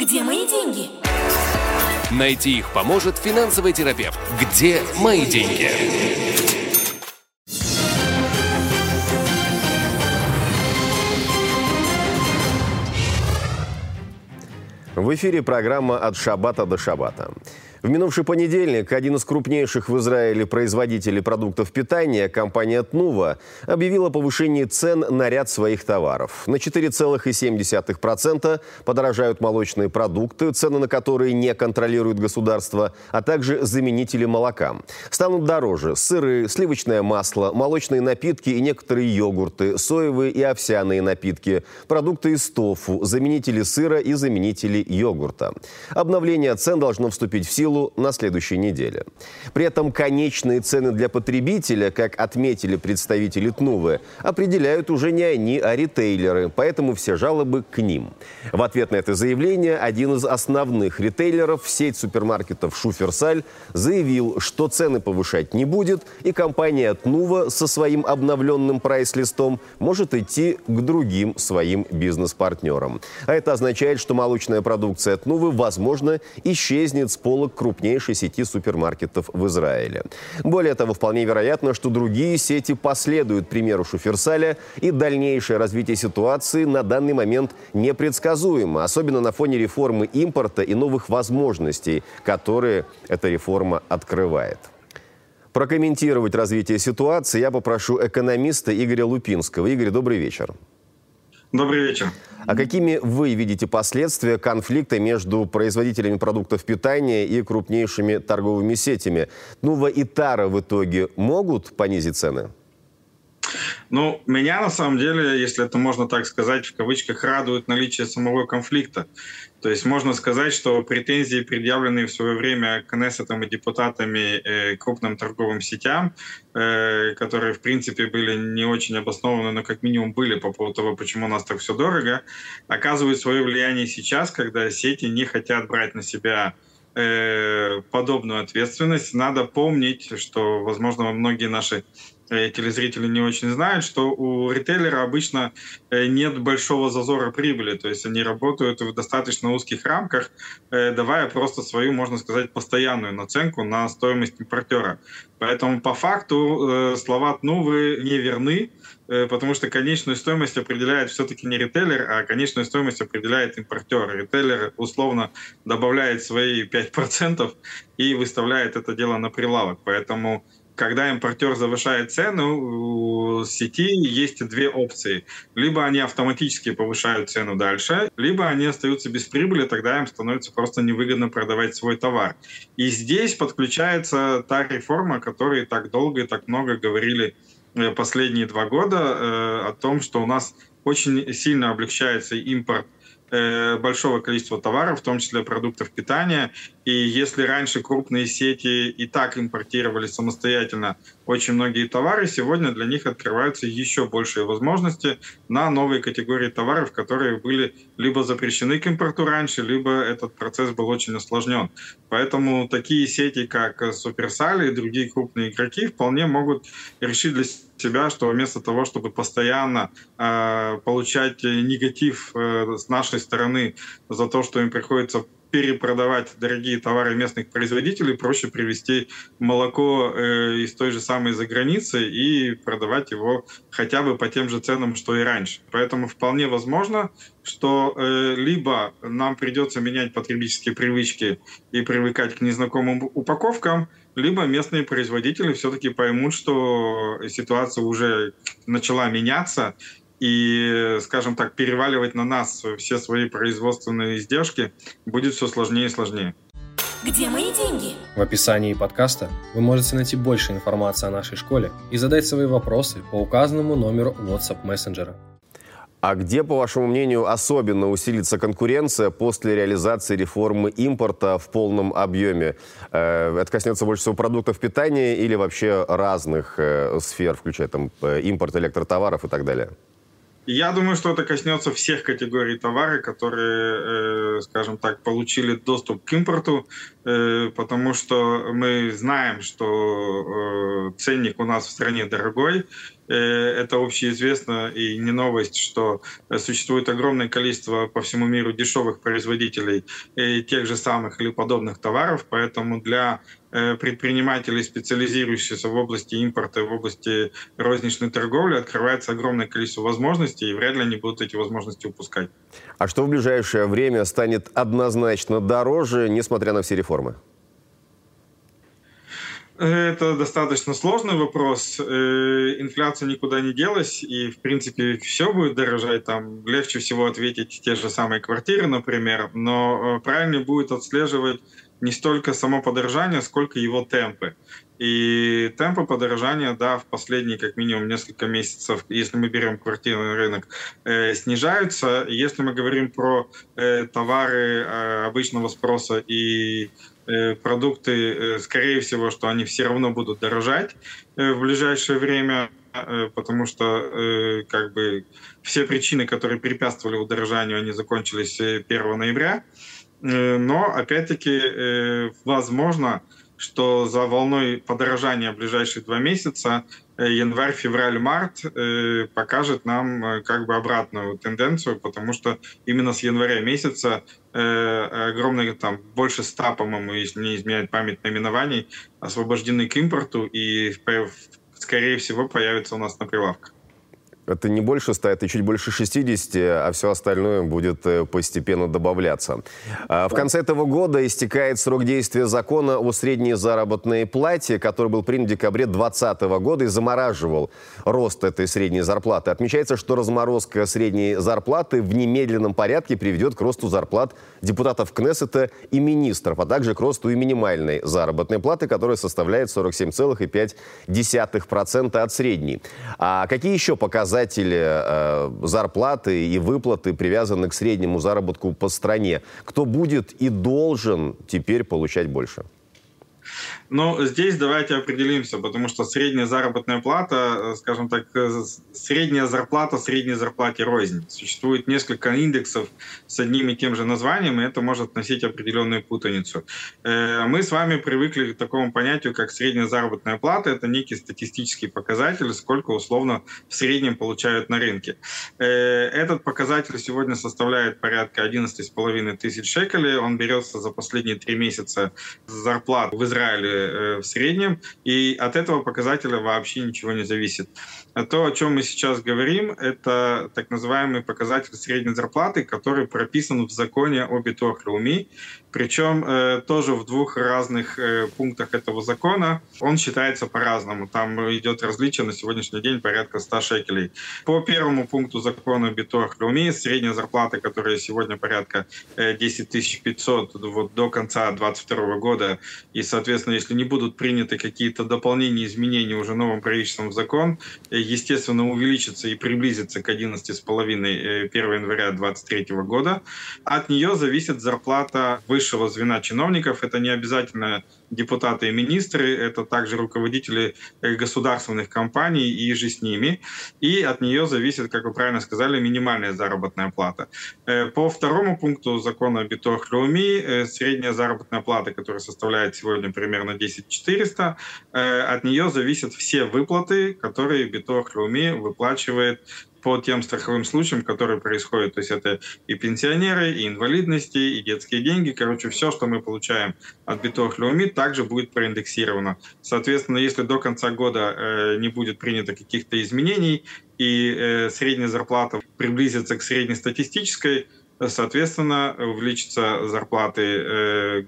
Где мои деньги? Найти их поможет финансовый терапевт. Где мои деньги? В эфире программа «От шабата до шабата». В минувший понедельник один из крупнейших в Израиле производителей продуктов питания, компания «Тнува», объявила повышение цен на ряд своих товаров. На 4,7% подорожают молочные продукты, цены на которые не контролирует государство, а также заменители молока. Станут дороже сыры, сливочное масло, молочные напитки и некоторые йогурты, соевые и овсяные напитки, продукты из тофу, заменители сыра и заменители йогурта. Обновление цен должно вступить в силу силу на следующей неделе. При этом конечные цены для потребителя, как отметили представители ТНУВы, определяют уже не они, а ритейлеры, поэтому все жалобы к ним. В ответ на это заявление один из основных ритейлеров, сеть супермаркетов «Шуферсаль», заявил, что цены повышать не будет, и компания ТНУВа со своим обновленным прайс-листом может идти к другим своим бизнес-партнерам. А это означает, что молочная продукция ТНУВы, возможно, исчезнет с полок крупнейшей сети супермаркетов в Израиле. Более того, вполне вероятно, что другие сети последуют примеру Шуферсаля, и дальнейшее развитие ситуации на данный момент непредсказуемо, особенно на фоне реформы импорта и новых возможностей, которые эта реформа открывает. Прокомментировать развитие ситуации я попрошу экономиста Игоря Лупинского. Игорь, добрый вечер. Добрый вечер. А какими вы видите последствия конфликта между производителями продуктов питания и крупнейшими торговыми сетями? И Тара в итоге могут понизить цены? Ну, меня на самом деле, если это можно так сказать, в кавычках, радует наличие самого конфликта. То есть можно сказать, что претензии, предъявленные в свое время Кнессетом и депутатами э, крупным торговым сетям, э, которые, в принципе, были не очень обоснованы, но как минимум были по поводу того, почему у нас так все дорого, оказывают свое влияние сейчас, когда сети не хотят брать на себя э, подобную ответственность. Надо помнить, что, возможно, многие наши телезрители не очень знают, что у ритейлера обычно э, нет большого зазора прибыли, то есть они работают в достаточно узких рамках, э, давая просто свою, можно сказать, постоянную наценку на стоимость импортера. Поэтому по факту слова «тнувы» не верны, потому что конечную стоимость определяет все-таки не ритейлер, а конечную стоимость определяет импортер. Ритейлер условно добавляет свои 5% и выставляет это дело на прилавок. Поэтому когда импортер завышает цену, у сети есть две опции. Либо они автоматически повышают цену дальше, либо они остаются без прибыли, тогда им становится просто невыгодно продавать свой товар. И здесь подключается та реформа, о которой так долго и так много говорили э, последние два года, э, о том, что у нас очень сильно облегчается импорт большого количества товаров, в том числе продуктов питания. И если раньше крупные сети и так импортировали самостоятельно очень многие товары, сегодня для них открываются еще большие возможности на новые категории товаров, которые были либо запрещены к импорту раньше, либо этот процесс был очень осложнен. Поэтому такие сети, как Суперсаль и другие крупные игроки, вполне могут решить для себя, что вместо того, чтобы постоянно э, получать негатив э, с нашей стороны за то, что им приходится перепродавать дорогие товары местных производителей, проще привезти молоко э, из той же самой за границы и продавать его хотя бы по тем же ценам, что и раньше. Поэтому вполне возможно, что э, либо нам придется менять потребительские привычки и привыкать к незнакомым упаковкам, либо местные производители все-таки поймут, что ситуация уже начала меняться, и, скажем так, переваливать на нас все свои производственные издержки будет все сложнее и сложнее. Где мои деньги? В описании подкаста вы можете найти больше информации о нашей школе и задать свои вопросы по указанному номеру WhatsApp мессенджера. А где, по вашему мнению, особенно усилится конкуренция после реализации реформы импорта в полном объеме? Э, это коснется больше всего продуктов питания или вообще разных э, сфер, включая там э, импорт электротоваров и так далее? Я думаю, что это коснется всех категорий товаров, которые скажем так, получили доступ к импорту, потому что мы знаем, что ценник у нас в стране дорогой, это общеизвестно и не новость, что существует огромное количество по всему миру дешевых производителей тех же самых или подобных товаров, поэтому для Э, предпринимателей, специализирующихся в области импорта, в области розничной торговли, открывается огромное количество возможностей, и вряд ли они будут эти возможности упускать. А что в ближайшее время станет однозначно дороже, несмотря на все реформы? Это достаточно сложный вопрос. Э, инфляция никуда не делась, и, в принципе, все будет дорожать. Там легче всего ответить те же самые квартиры, например, но э, правильнее будет отслеживать не столько само подорожание, сколько его темпы. И темпы подорожания, да, в последние как минимум несколько месяцев, если мы берем квартирный рынок, э, снижаются. Если мы говорим про э, товары э, обычного спроса и продукты, э, скорее всего, что они все равно будут дорожать э, в ближайшее время, э, потому что э, как бы все причины, которые препятствовали удорожанию, они закончились 1 э, ноября. Э, но, опять-таки, э, возможно, что за волной подорожания ближайшие два месяца э, январь, февраль, март покажет нам как бы обратную тенденцию, потому что именно с января месяца огромное, там, больше ста, по-моему, если не изменяет память наименований, освобождены к импорту и, скорее всего, появятся у нас на прилавках. Это не больше 100, это чуть больше 60, а все остальное будет э, постепенно добавляться. А, в конце этого года истекает срок действия закона о средней заработной плате, который был принят в декабре 2020 года и замораживал рост этой средней зарплаты. Отмечается, что разморозка средней зарплаты в немедленном порядке приведет к росту зарплат депутатов Кнессета и министров, а также к росту и минимальной заработной платы, которая составляет 47,5% от средней. А какие еще показатели показатели э, зарплаты и выплаты привязаны к среднему заработку по стране. Кто будет и должен теперь получать больше? Ну, здесь давайте определимся, потому что средняя заработная плата, э, скажем так, э, средняя зарплата средней зарплате рознь. Существует несколько индексов с одним и тем же названием, и это может носить определенную путаницу. Э, мы с вами привыкли к такому понятию, как средняя заработная плата. Это некий статистический показатель, сколько условно в среднем получают на рынке. Этот показатель сегодня составляет порядка 11,5 тысяч шекелей. Он берется за последние три месяца зарплат в Израиле в среднем, и от этого показателя вообще ничего не зависит. А то, о чем мы сейчас говорим, это так называемый показатель средней зарплаты, который прописан в законе о Битохлеуми, причем э, тоже в двух разных э, пунктах этого закона. Он считается по-разному. Там идет различие на сегодняшний день порядка 100 шекелей. По первому пункту закона Битохлеуми средняя зарплата, которая сегодня порядка э, 10 500 вот, до конца 2022 года, и, соответственно, если не будут приняты какие-то дополнения, изменения уже новым правительством в закон, э, естественно, увеличится и приблизится к 11,5 1 января 2023 года. От нее зависит зарплата высшего звена чиновников. Это не обязательно депутаты и министры, это также руководители э, государственных компаний и же с ними. И от нее зависит, как вы правильно сказали, минимальная заработная плата. Э, по второму пункту закона Битох Леуми э, средняя заработная плата, которая составляет сегодня примерно 10 400, от нее зависят все выплаты, которые Битох Леуми выплачивает по тем страховым случаям, которые происходят. То есть это и пенсионеры, и инвалидности, и детские деньги. Короче, все, что мы получаем от Битох Леуми, также будет проиндексировано. Соответственно, если до конца года э, не будет принято каких-то изменений, и э, средняя зарплата приблизится к среднестатистической, соответственно, увеличатся зарплаты э,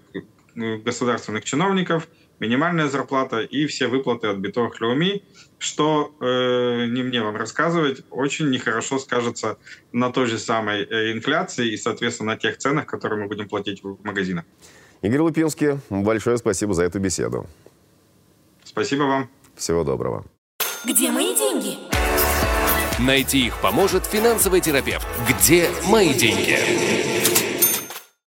государственных чиновников – минимальная зарплата и все выплаты от Битох Леуми, что, э, не мне вам рассказывать, очень нехорошо скажется на той же самой э, инфляции и, соответственно, на тех ценах, которые мы будем платить в магазинах. Игорь Лупинский, большое спасибо за эту беседу. Спасибо вам. Всего доброго. Где мои деньги? Найти их поможет финансовый терапевт. Где мои деньги?